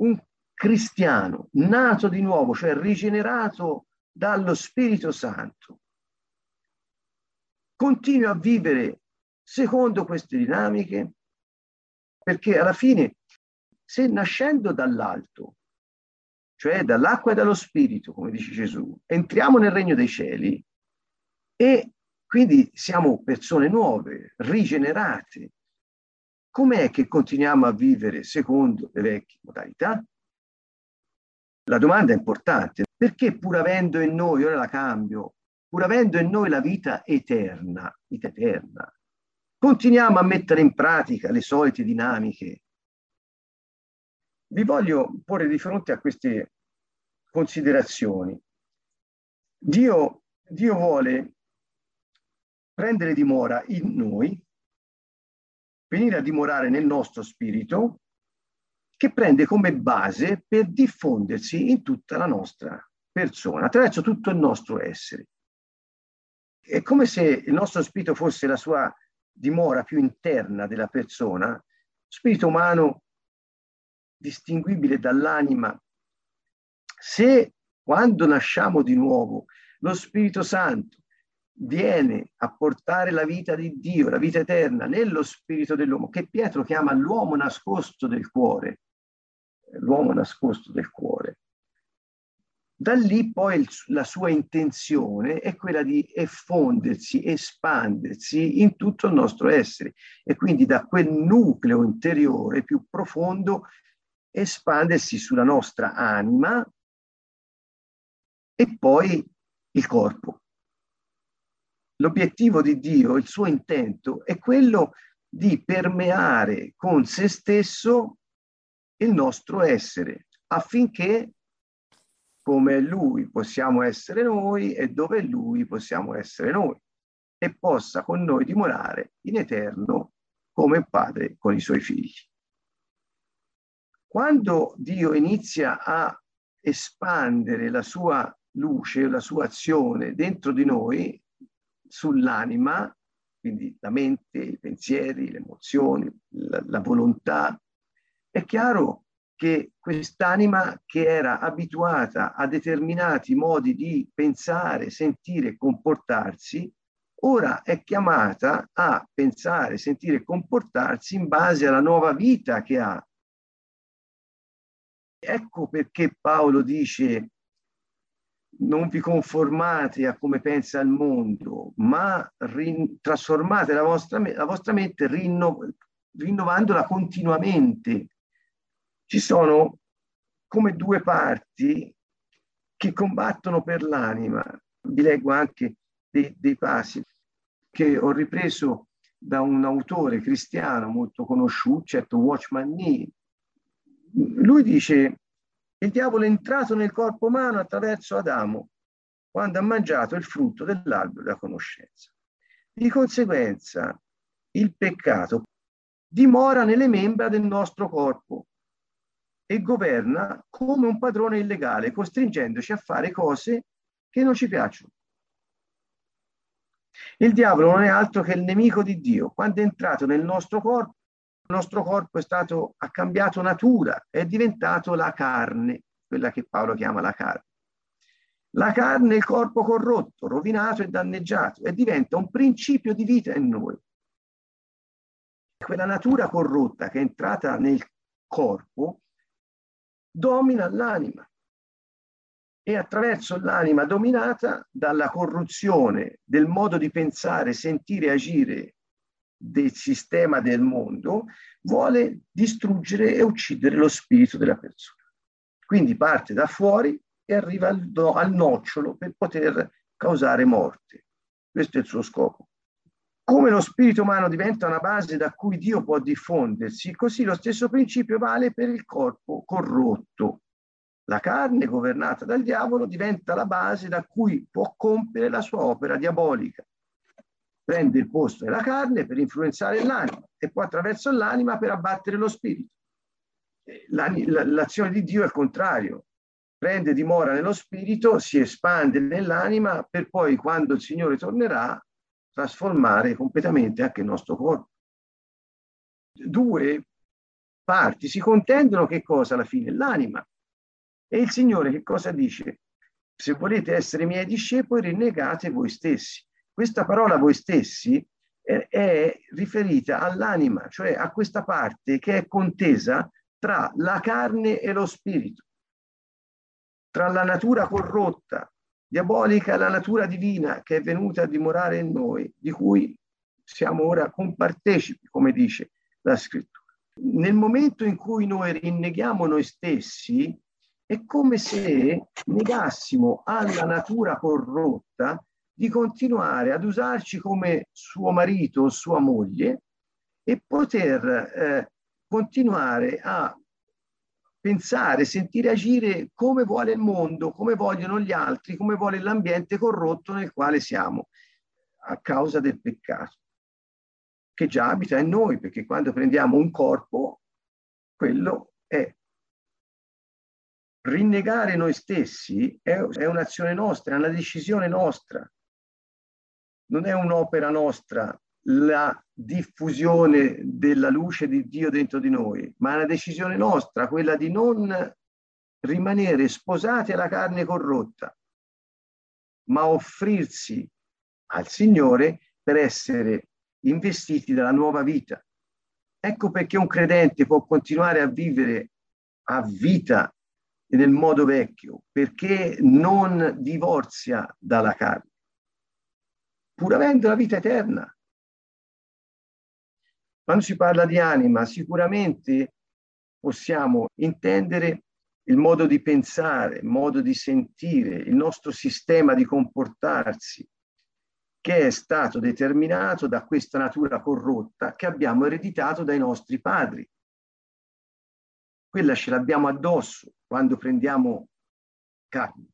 un cristiano, nato di nuovo, cioè rigenerato dallo Spirito Santo, continua a vivere secondo queste dinamiche, perché alla fine, se nascendo dall'alto, cioè dall'acqua e dallo Spirito, come dice Gesù, entriamo nel regno dei cieli e quindi siamo persone nuove, rigenerate, com'è che continuiamo a vivere secondo le vecchie modalità? La domanda è importante, perché pur avendo in noi, ora la cambio, pur avendo in noi la vita eterna, vita eterna, continuiamo a mettere in pratica le solite dinamiche. Vi voglio porre di fronte a queste considerazioni. Dio, Dio vuole prendere dimora in noi venire a dimorare nel nostro spirito che prende come base per diffondersi in tutta la nostra persona, attraverso tutto il nostro essere. È come se il nostro spirito fosse la sua dimora più interna della persona, spirito umano distinguibile dall'anima. Se quando nasciamo di nuovo lo Spirito Santo viene a portare la vita di Dio, la vita eterna, nello spirito dell'uomo, che Pietro chiama l'uomo nascosto del cuore, l'uomo nascosto del cuore. Da lì poi il, la sua intenzione è quella di effondersi, espandersi in tutto il nostro essere e quindi da quel nucleo interiore più profondo espandersi sulla nostra anima e poi il corpo l'obiettivo di Dio, il suo intento è quello di permeare con se stesso il nostro essere affinché come Lui possiamo essere noi e dove Lui possiamo essere noi e possa con noi dimorare in eterno come Padre con i suoi figli. Quando Dio inizia a espandere la sua luce, la sua azione dentro di noi, sull'anima, quindi la mente, i pensieri, le emozioni, la, la volontà, è chiaro che quest'anima che era abituata a determinati modi di pensare, sentire e comportarsi, ora è chiamata a pensare, sentire e comportarsi in base alla nuova vita che ha. Ecco perché Paolo dice non vi conformate a come pensa il mondo, ma rin- trasformate la vostra, la vostra mente rinno- rinnovandola continuamente. Ci sono come due parti che combattono per l'anima. Vi leggo anche dei, dei passi che ho ripreso da un autore cristiano molto conosciuto, certo Watchman Nee. Lui dice il diavolo è entrato nel corpo umano attraverso Adamo quando ha mangiato il frutto dell'albero della conoscenza. Di conseguenza, il peccato dimora nelle membra del nostro corpo e governa come un padrone illegale, costringendoci a fare cose che non ci piacciono. Il diavolo non è altro che il nemico di Dio. Quando è entrato nel nostro corpo, il nostro corpo è stato, ha cambiato natura, è diventato la carne, quella che Paolo chiama la carne. La carne è il corpo corrotto, rovinato e danneggiato e diventa un principio di vita in noi. Quella natura corrotta che è entrata nel corpo domina l'anima e attraverso l'anima dominata dalla corruzione del modo di pensare, sentire agire del sistema del mondo, vuole distruggere e uccidere lo spirito della persona. Quindi parte da fuori e arriva al, do, al nocciolo per poter causare morte. Questo è il suo scopo. Come lo spirito umano diventa una base da cui Dio può diffondersi, così lo stesso principio vale per il corpo corrotto. La carne governata dal diavolo diventa la base da cui può compiere la sua opera diabolica prende il posto della carne per influenzare l'anima e poi attraverso l'anima per abbattere lo spirito. L'azione di Dio è il contrario, prende dimora nello spirito, si espande nell'anima per poi quando il Signore tornerà trasformare completamente anche il nostro corpo. Due parti si contendono che cosa alla fine? L'anima. E il Signore che cosa dice? Se volete essere miei discepoli, rinnegate voi stessi. Questa parola voi stessi è, è riferita all'anima, cioè a questa parte che è contesa tra la carne e lo spirito, tra la natura corrotta, diabolica e la natura divina che è venuta a dimorare in noi, di cui siamo ora compartecipi, come dice la scrittura. Nel momento in cui noi rinneghiamo noi stessi, è come se negassimo alla natura corrotta di continuare ad usarci come suo marito o sua moglie e poter eh, continuare a pensare, sentire agire come vuole il mondo, come vogliono gli altri, come vuole l'ambiente corrotto nel quale siamo a causa del peccato che già abita in noi, perché quando prendiamo un corpo, quello è rinnegare noi stessi è, è un'azione nostra, è una decisione nostra non è un'opera nostra la diffusione della luce di Dio dentro di noi, ma è una decisione nostra, quella di non rimanere sposati alla carne corrotta, ma offrirsi al Signore per essere investiti dalla nuova vita. Ecco perché un credente può continuare a vivere a vita nel modo vecchio, perché non divorzia dalla carne pur avendo la vita eterna. Quando si parla di anima, sicuramente possiamo intendere il modo di pensare, il modo di sentire, il nostro sistema di comportarsi. che è stato determinato da questa natura corrotta che abbiamo ereditato dai nostri padri. Quella ce l'abbiamo addosso quando prendiamo carne.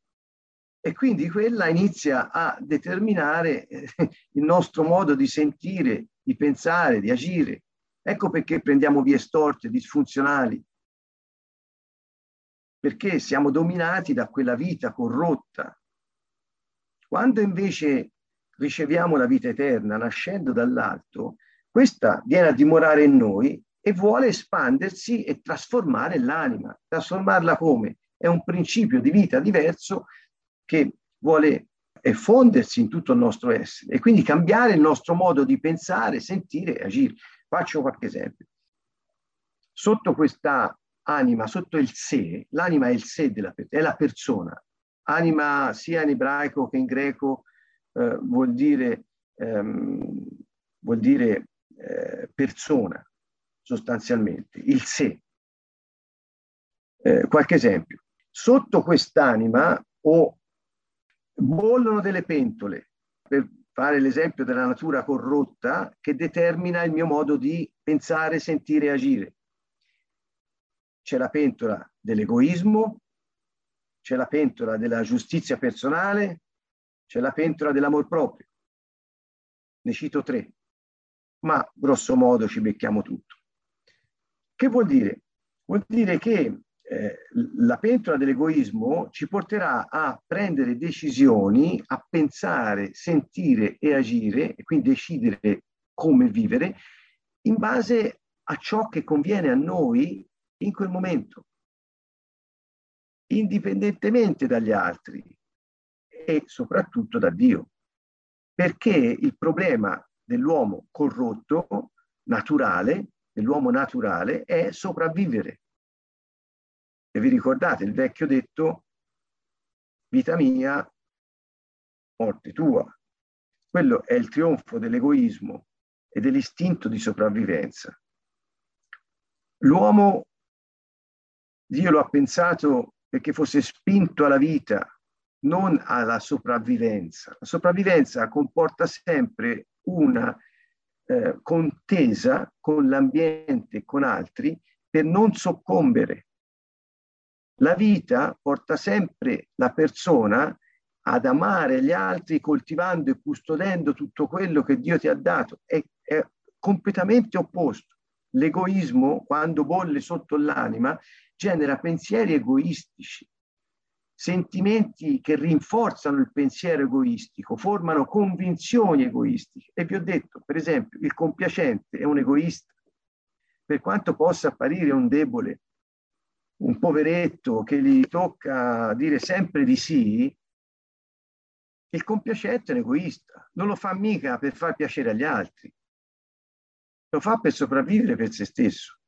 E quindi quella inizia a determinare eh, il nostro modo di sentire, di pensare, di agire. Ecco perché prendiamo vie storte, disfunzionali, perché siamo dominati da quella vita corrotta. Quando invece riceviamo la vita eterna nascendo dall'alto, questa viene a dimorare in noi e vuole espandersi e trasformare l'anima. Trasformarla come? È un principio di vita diverso che vuole fondersi in tutto il nostro essere e quindi cambiare il nostro modo di pensare, sentire e agire. Faccio qualche esempio. Sotto questa anima, sotto il sé, l'anima è il sé della persona, è la persona. Anima sia in ebraico che in greco eh, vuol dire, ehm, vuol dire eh, persona, sostanzialmente, il sé. Eh, qualche esempio. Sotto quest'anima o bollono delle pentole, per fare l'esempio della natura corrotta che determina il mio modo di pensare, sentire e agire. C'è la pentola dell'egoismo, c'è la pentola della giustizia personale, c'è la pentola dell'amor proprio. Ne cito tre, ma grosso modo ci becchiamo tutto. Che vuol dire? Vuol dire che eh, la pentola dell'egoismo ci porterà a prendere decisioni, a pensare, sentire e agire, e quindi decidere come vivere, in base a ciò che conviene a noi in quel momento, indipendentemente dagli altri, e soprattutto da Dio. Perché il problema dell'uomo corrotto, naturale, dell'uomo naturale, è sopravvivere. E vi ricordate il vecchio detto, vita mia, morte tua. Quello è il trionfo dell'egoismo e dell'istinto di sopravvivenza. L'uomo, Dio lo ha pensato perché fosse spinto alla vita non alla sopravvivenza. La sopravvivenza comporta sempre una eh, contesa con l'ambiente con altri per non soccombere. La vita porta sempre la persona ad amare gli altri coltivando e custodendo tutto quello che Dio ti ha dato. È, è completamente opposto. L'egoismo, quando bolle sotto l'anima, genera pensieri egoistici sentimenti che rinforzano il pensiero egoistico, formano convinzioni egoistiche. E vi ho detto, per esempio, il compiacente è un egoista, per quanto possa apparire un debole, un poveretto che gli tocca dire sempre di sì, il compiacente è un egoista, non lo fa mica per far piacere agli altri, lo fa per sopravvivere per se stesso.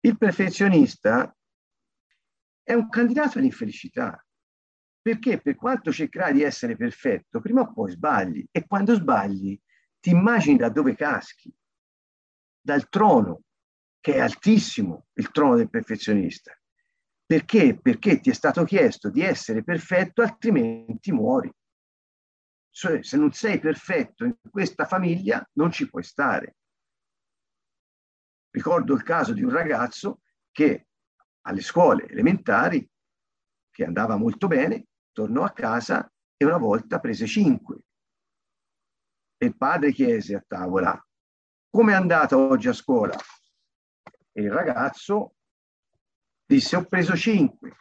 Il perfezionista è un candidato all'infelicità. Perché per quanto cercherai di essere perfetto, prima o poi sbagli e quando sbagli ti immagini da dove caschi, dal trono, che è altissimo, il trono del perfezionista. Perché? Perché ti è stato chiesto di essere perfetto, altrimenti muori. Cioè, se non sei perfetto in questa famiglia, non ci puoi stare. Ricordo il caso di un ragazzo che alle scuole elementari, che andava molto bene, tornò a casa e una volta prese cinque. E il padre chiese a tavola, come è andata oggi a scuola? E il ragazzo disse, ho preso cinque.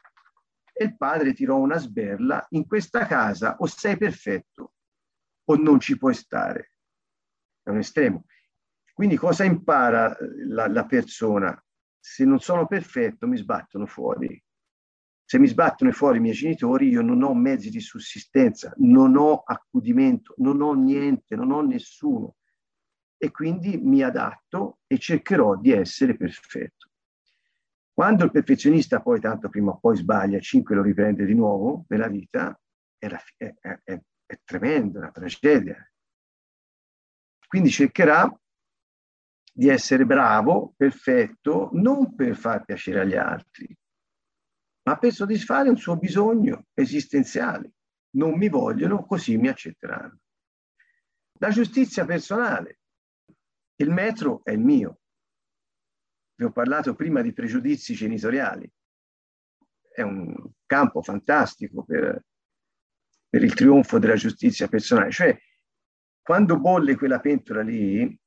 E il padre tirò una sberla, in questa casa o sei perfetto o non ci puoi stare. È un estremo. Quindi cosa impara la, la persona? se non sono perfetto mi sbattono fuori. Se mi sbattono fuori i miei genitori, io non ho mezzi di sussistenza, non ho accudimento, non ho niente, non ho nessuno. E quindi mi adatto e cercherò di essere perfetto. Quando il perfezionista poi, tanto prima o poi sbaglia, 5 lo riprende di nuovo nella vita, è, la, è, è, è tremendo, è una tragedia. Quindi cercherà di essere bravo, perfetto, non per far piacere agli altri, ma per soddisfare un suo bisogno esistenziale. non mi vogliono, così mi accetteranno. La giustizia personale. Il metro è il mio. Vi ho parlato prima di pregiudizi genitoriali. È un campo fantastico per, per il trionfo della giustizia personale. Cioè, quando bolle quella pentola lì,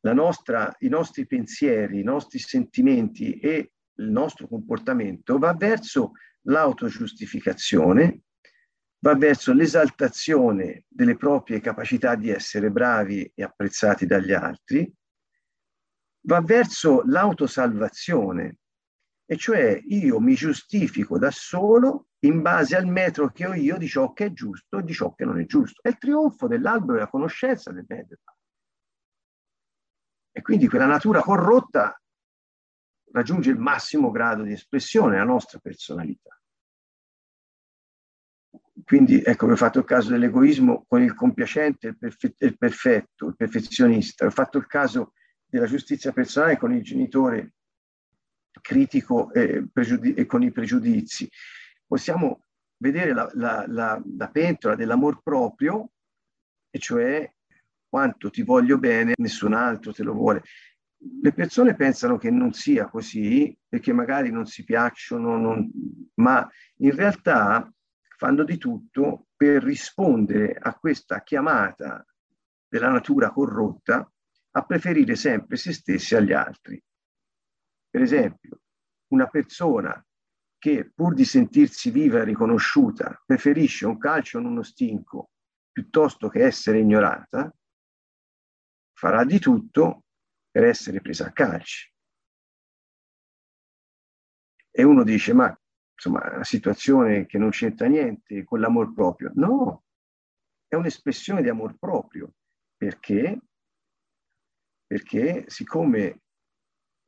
nostra, i nostri pensieri, i nostri sentimenti e il nostro comportamento va verso l'autogiustificazione, va verso l'esaltazione delle proprie capacità di essere bravi e apprezzati dagli altri, va verso l'autosalvazione, e cioè io mi giustifico da solo in base al metro che ho io di ciò che è giusto e di ciò che non è giusto. È il trionfo dell'albero della conoscenza del bene e. E quindi quella natura corrotta raggiunge il massimo grado di espressione, la nostra personalità. Quindi ecco, ho fatto il caso dell'egoismo con il compiacente, il, perfe- il perfetto, il perfezionista. Ho fatto il caso della giustizia personale con il genitore critico e, pregiudi- e con i pregiudizi. Possiamo vedere la, la, la, la pentola dell'amor proprio, e cioè quanto ti voglio bene, nessun altro te lo vuole. Le persone pensano che non sia così perché magari non si piacciono, non, ma in realtà fanno di tutto per rispondere a questa chiamata della natura corrotta a preferire sempre se stessi agli altri. Per esempio, una persona che pur di sentirsi viva e riconosciuta preferisce un calcio in uno stinco piuttosto che essere ignorata, farà di tutto per essere presa a calci. E uno dice, ma insomma, una situazione che non c'entra niente con l'amor proprio. No, è un'espressione di amor proprio. Perché? Perché siccome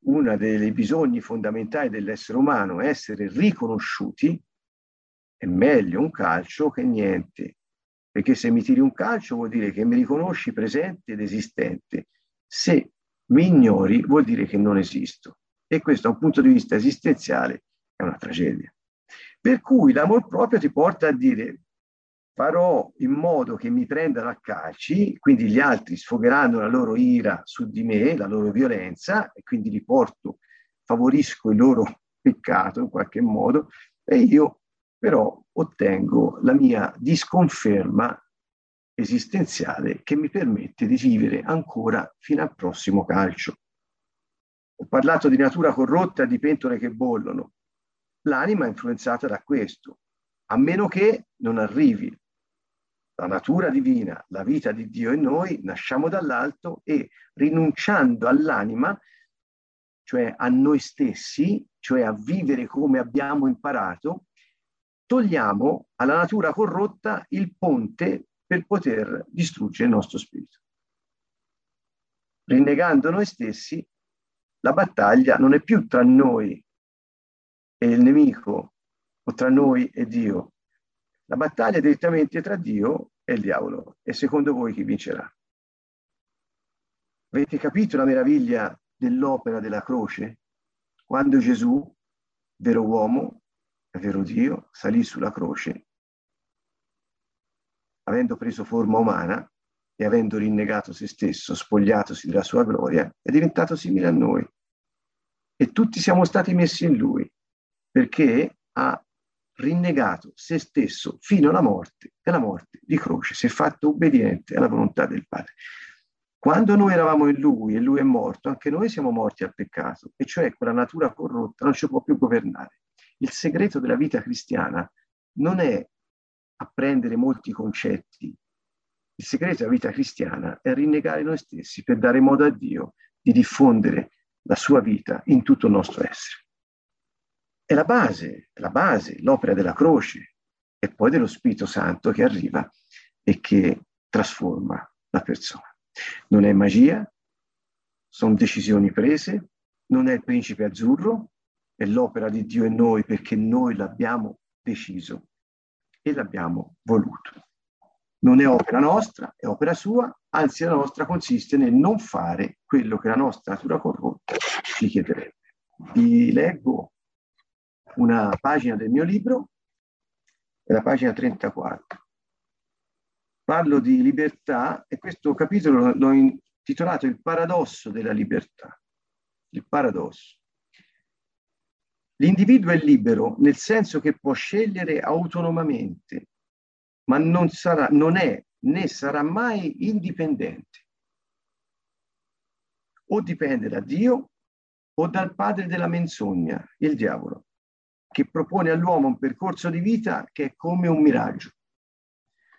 uno dei bisogni fondamentali dell'essere umano è essere riconosciuti, è meglio un calcio che niente perché se mi tiri un calcio vuol dire che mi riconosci presente ed esistente. Se mi ignori vuol dire che non esisto. E questo da un punto di vista esistenziale è una tragedia. Per cui l'amor proprio ti porta a dire farò in modo che mi prendano a calci, quindi gli altri sfogheranno la loro ira su di me, la loro violenza, e quindi li porto, favorisco il loro peccato in qualche modo, e io però ottengo la mia disconferma esistenziale che mi permette di vivere ancora fino al prossimo calcio. Ho parlato di natura corrotta, di pentole che bollono. L'anima è influenzata da questo, a meno che non arrivi la natura divina, la vita di Dio e noi, nasciamo dall'alto e rinunciando all'anima, cioè a noi stessi, cioè a vivere come abbiamo imparato, togliamo alla natura corrotta il ponte per poter distruggere il nostro spirito. Rinnegando noi stessi, la battaglia non è più tra noi e il nemico o tra noi e Dio. La battaglia è direttamente tra Dio e il diavolo. E secondo voi chi vincerà? Avete capito la meraviglia dell'opera della croce? Quando Gesù, vero uomo, vero Dio, salì sulla croce, avendo preso forma umana e avendo rinnegato se stesso, spogliatosi della sua gloria, è diventato simile a noi. E tutti siamo stati messi in lui, perché ha rinnegato se stesso fino alla morte e alla morte di croce, si è fatto obbediente alla volontà del Padre. Quando noi eravamo in lui e lui è morto, anche noi siamo morti al peccato, e cioè quella natura corrotta non ci può più governare. Il segreto della vita cristiana non è apprendere molti concetti. Il segreto della vita cristiana è rinnegare noi stessi per dare modo a Dio di diffondere la sua vita in tutto il nostro essere. È la base, la base, l'opera della croce e poi dello Spirito Santo che arriva e che trasforma la persona. Non è magia, sono decisioni prese, non è il principe azzurro, è l'opera di Dio in noi perché noi l'abbiamo deciso e l'abbiamo voluto. Non è opera nostra, è opera sua, anzi la nostra consiste nel non fare quello che la nostra natura corrotta ci chiederebbe. Vi leggo una pagina del mio libro è la pagina 34. Parlo di libertà e questo capitolo l'ho intitolato Il paradosso della libertà. Il paradosso. L'individuo è libero nel senso che può scegliere autonomamente, ma non, sarà, non è né sarà mai indipendente. O dipende da Dio o dal padre della menzogna, il diavolo, che propone all'uomo un percorso di vita che è come un miraggio.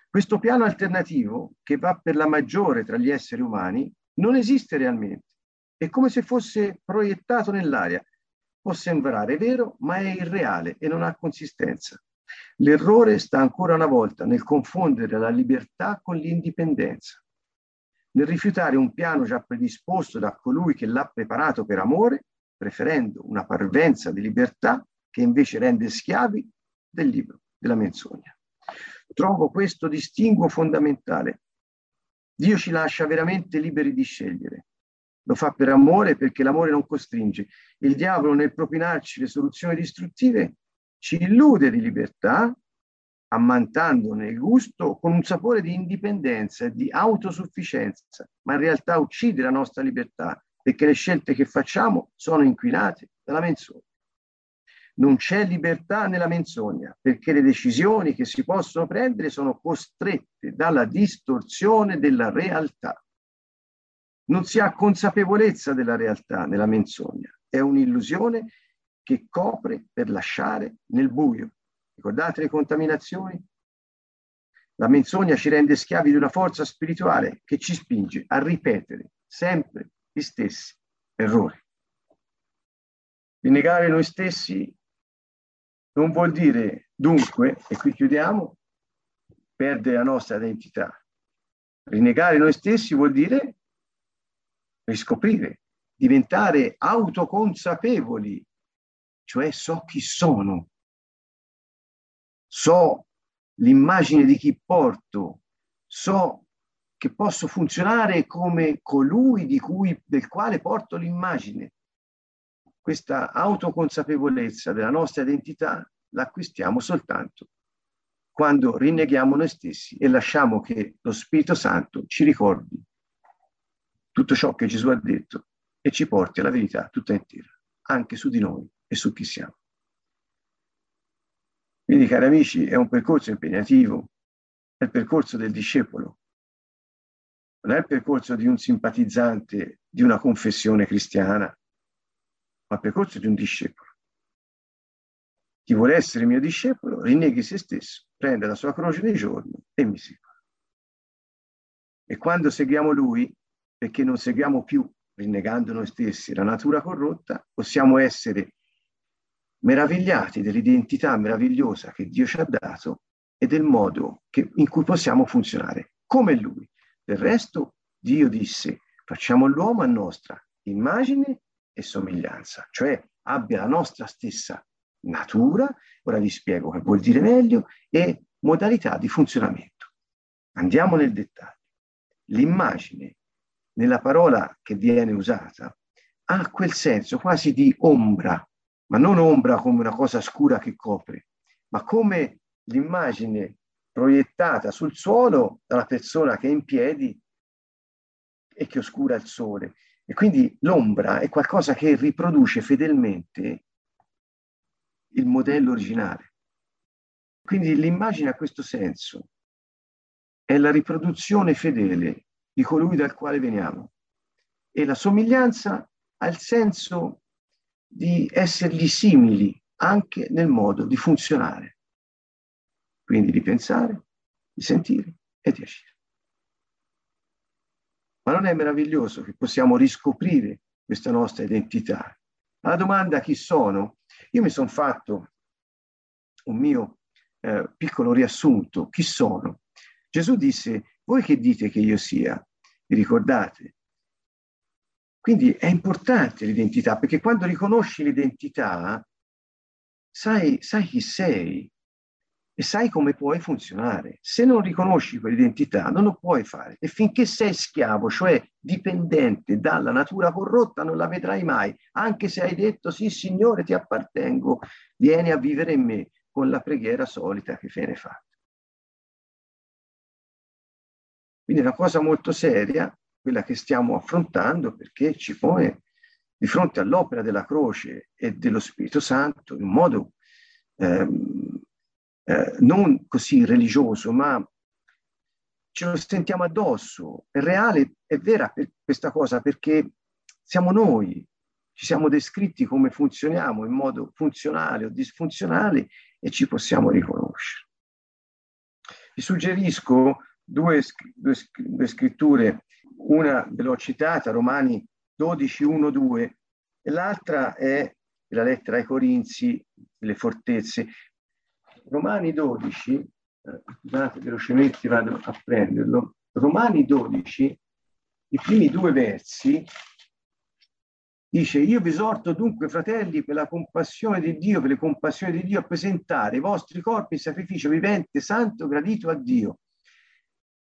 Questo piano alternativo, che va per la maggiore tra gli esseri umani, non esiste realmente. È come se fosse proiettato nell'aria. Può sembrare vero, ma è irreale e non ha consistenza. L'errore sta ancora una volta nel confondere la libertà con l'indipendenza, nel rifiutare un piano già predisposto da colui che l'ha preparato per amore, preferendo una parvenza di libertà che invece rende schiavi del libro, della menzogna. Trovo questo distinguo fondamentale. Dio ci lascia veramente liberi di scegliere. Lo fa per amore perché l'amore non costringe. Il diavolo nel propinarci le soluzioni distruttive ci illude di libertà, ammantandone il gusto con un sapore di indipendenza e di autosufficienza, ma in realtà uccide la nostra libertà perché le scelte che facciamo sono inquinate dalla menzogna. Non c'è libertà nella menzogna perché le decisioni che si possono prendere sono costrette dalla distorsione della realtà. Non si ha consapevolezza della realtà nella menzogna, è un'illusione che copre per lasciare nel buio. Ricordate le contaminazioni? La menzogna ci rende schiavi di una forza spirituale che ci spinge a ripetere sempre gli stessi errori. Rinnegare noi stessi non vuol dire dunque, e qui chiudiamo, perdere la nostra identità. Rinnegare noi stessi vuol dire riscoprire, diventare autoconsapevoli cioè so chi sono, so l'immagine di chi porto, so che posso funzionare come colui cui, del quale porto l'immagine. Questa autoconsapevolezza della nostra identità l'acquistiamo soltanto quando rinneghiamo noi stessi e lasciamo che lo Spirito Santo ci ricordi tutto ciò che Gesù ha detto e ci porti alla verità tutta intera, anche su di noi e su chi siamo. Quindi, cari amici, è un percorso impegnativo, è il percorso del discepolo, non è il percorso di un simpatizzante di una confessione cristiana, ma percorso di un discepolo. Chi vuole essere mio discepolo, rinneghi se stesso, prende la sua croce di giorno e mi segua. E quando seguiamo lui, perché non seguiamo più rinnegando noi stessi la natura corrotta, possiamo essere meravigliati dell'identità meravigliosa che Dio ci ha dato e del modo che, in cui possiamo funzionare come Lui. Del resto, Dio disse, facciamo l'uomo a nostra immagine e somiglianza, cioè abbia la nostra stessa natura, ora vi spiego che vuol dire meglio, e modalità di funzionamento. Andiamo nel dettaglio. L'immagine, nella parola che viene usata, ha quel senso quasi di ombra, ma non ombra come una cosa scura che copre, ma come l'immagine proiettata sul suolo dalla persona che è in piedi e che oscura il sole. E quindi l'ombra è qualcosa che riproduce fedelmente il modello originale. Quindi l'immagine ha questo senso, è la riproduzione fedele di colui dal quale veniamo. E la somiglianza ha il senso di essergli simili anche nel modo di funzionare, quindi di pensare, di sentire e di agire. Ma non è meraviglioso che possiamo riscoprire questa nostra identità? Alla domanda chi sono, io mi sono fatto un mio eh, piccolo riassunto, chi sono? Gesù disse, voi che dite che io sia? Vi ricordate? Quindi è importante l'identità, perché quando riconosci l'identità, sai, sai chi sei e sai come puoi funzionare. Se non riconosci quell'identità, non lo puoi fare. E finché sei schiavo, cioè dipendente dalla natura corrotta, non la vedrai mai, anche se hai detto sì, Signore, ti appartengo, vieni a vivere in me. con la preghiera solita che viene fatta. Quindi è una cosa molto seria, quella che stiamo affrontando, perché ci pone di fronte all'opera della croce e dello Spirito Santo in modo ehm, eh, non così religioso, ma ce lo sentiamo addosso. È reale, è vera questa cosa perché siamo noi, ci siamo descritti come funzioniamo in modo funzionale o disfunzionale e ci possiamo riconoscere. Vi suggerisco due, due, due scritture, una ve l'ho citata, Romani 12, 1, 2, e l'altra è la lettera ai Corinzi, le fortezze. Romani 12, eh, scusate, velocemente vado a prenderlo. Romani 12, i primi due versi, dice, io vi esorto dunque, fratelli, per la compassione di Dio, per le compassioni di Dio, a presentare i vostri corpi in sacrificio vivente, santo, gradito a Dio,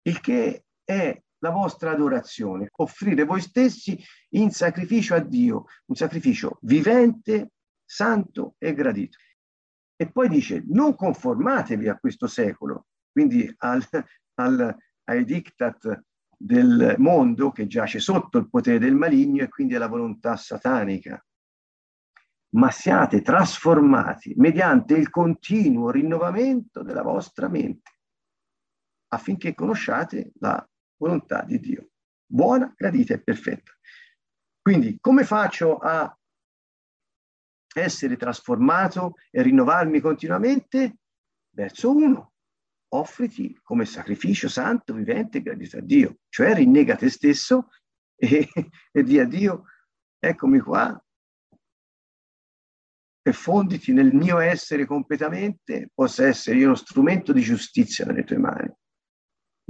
il che è la vostra adorazione, offrire voi stessi in sacrificio a Dio, un sacrificio vivente, santo e gradito. E poi dice, non conformatevi a questo secolo, quindi al, al, ai diktat del mondo che giace sotto il potere del maligno e quindi alla volontà satanica, ma siate trasformati mediante il continuo rinnovamento della vostra mente, affinché conosciate la volontà di Dio. Buona, gradita e perfetta. Quindi come faccio a essere trasformato e rinnovarmi continuamente? Verso uno, offriti come sacrificio santo, vivente e gradito a Dio, cioè rinnega te stesso e, e di a Dio, eccomi qua, e fonditi nel mio essere completamente, possa essere io uno strumento di giustizia nelle tue mani.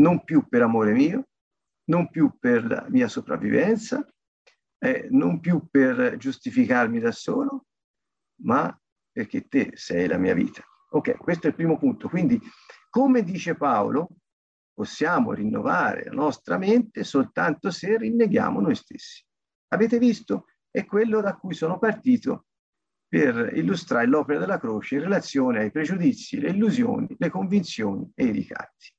Non più per amore mio, non più per la mia sopravvivenza, eh, non più per giustificarmi da solo, ma perché te sei la mia vita. Ok, questo è il primo punto. Quindi, come dice Paolo, possiamo rinnovare la nostra mente soltanto se rinneghiamo noi stessi. Avete visto? È quello da cui sono partito per illustrare l'opera della croce in relazione ai pregiudizi, le illusioni, le convinzioni e i ricatti.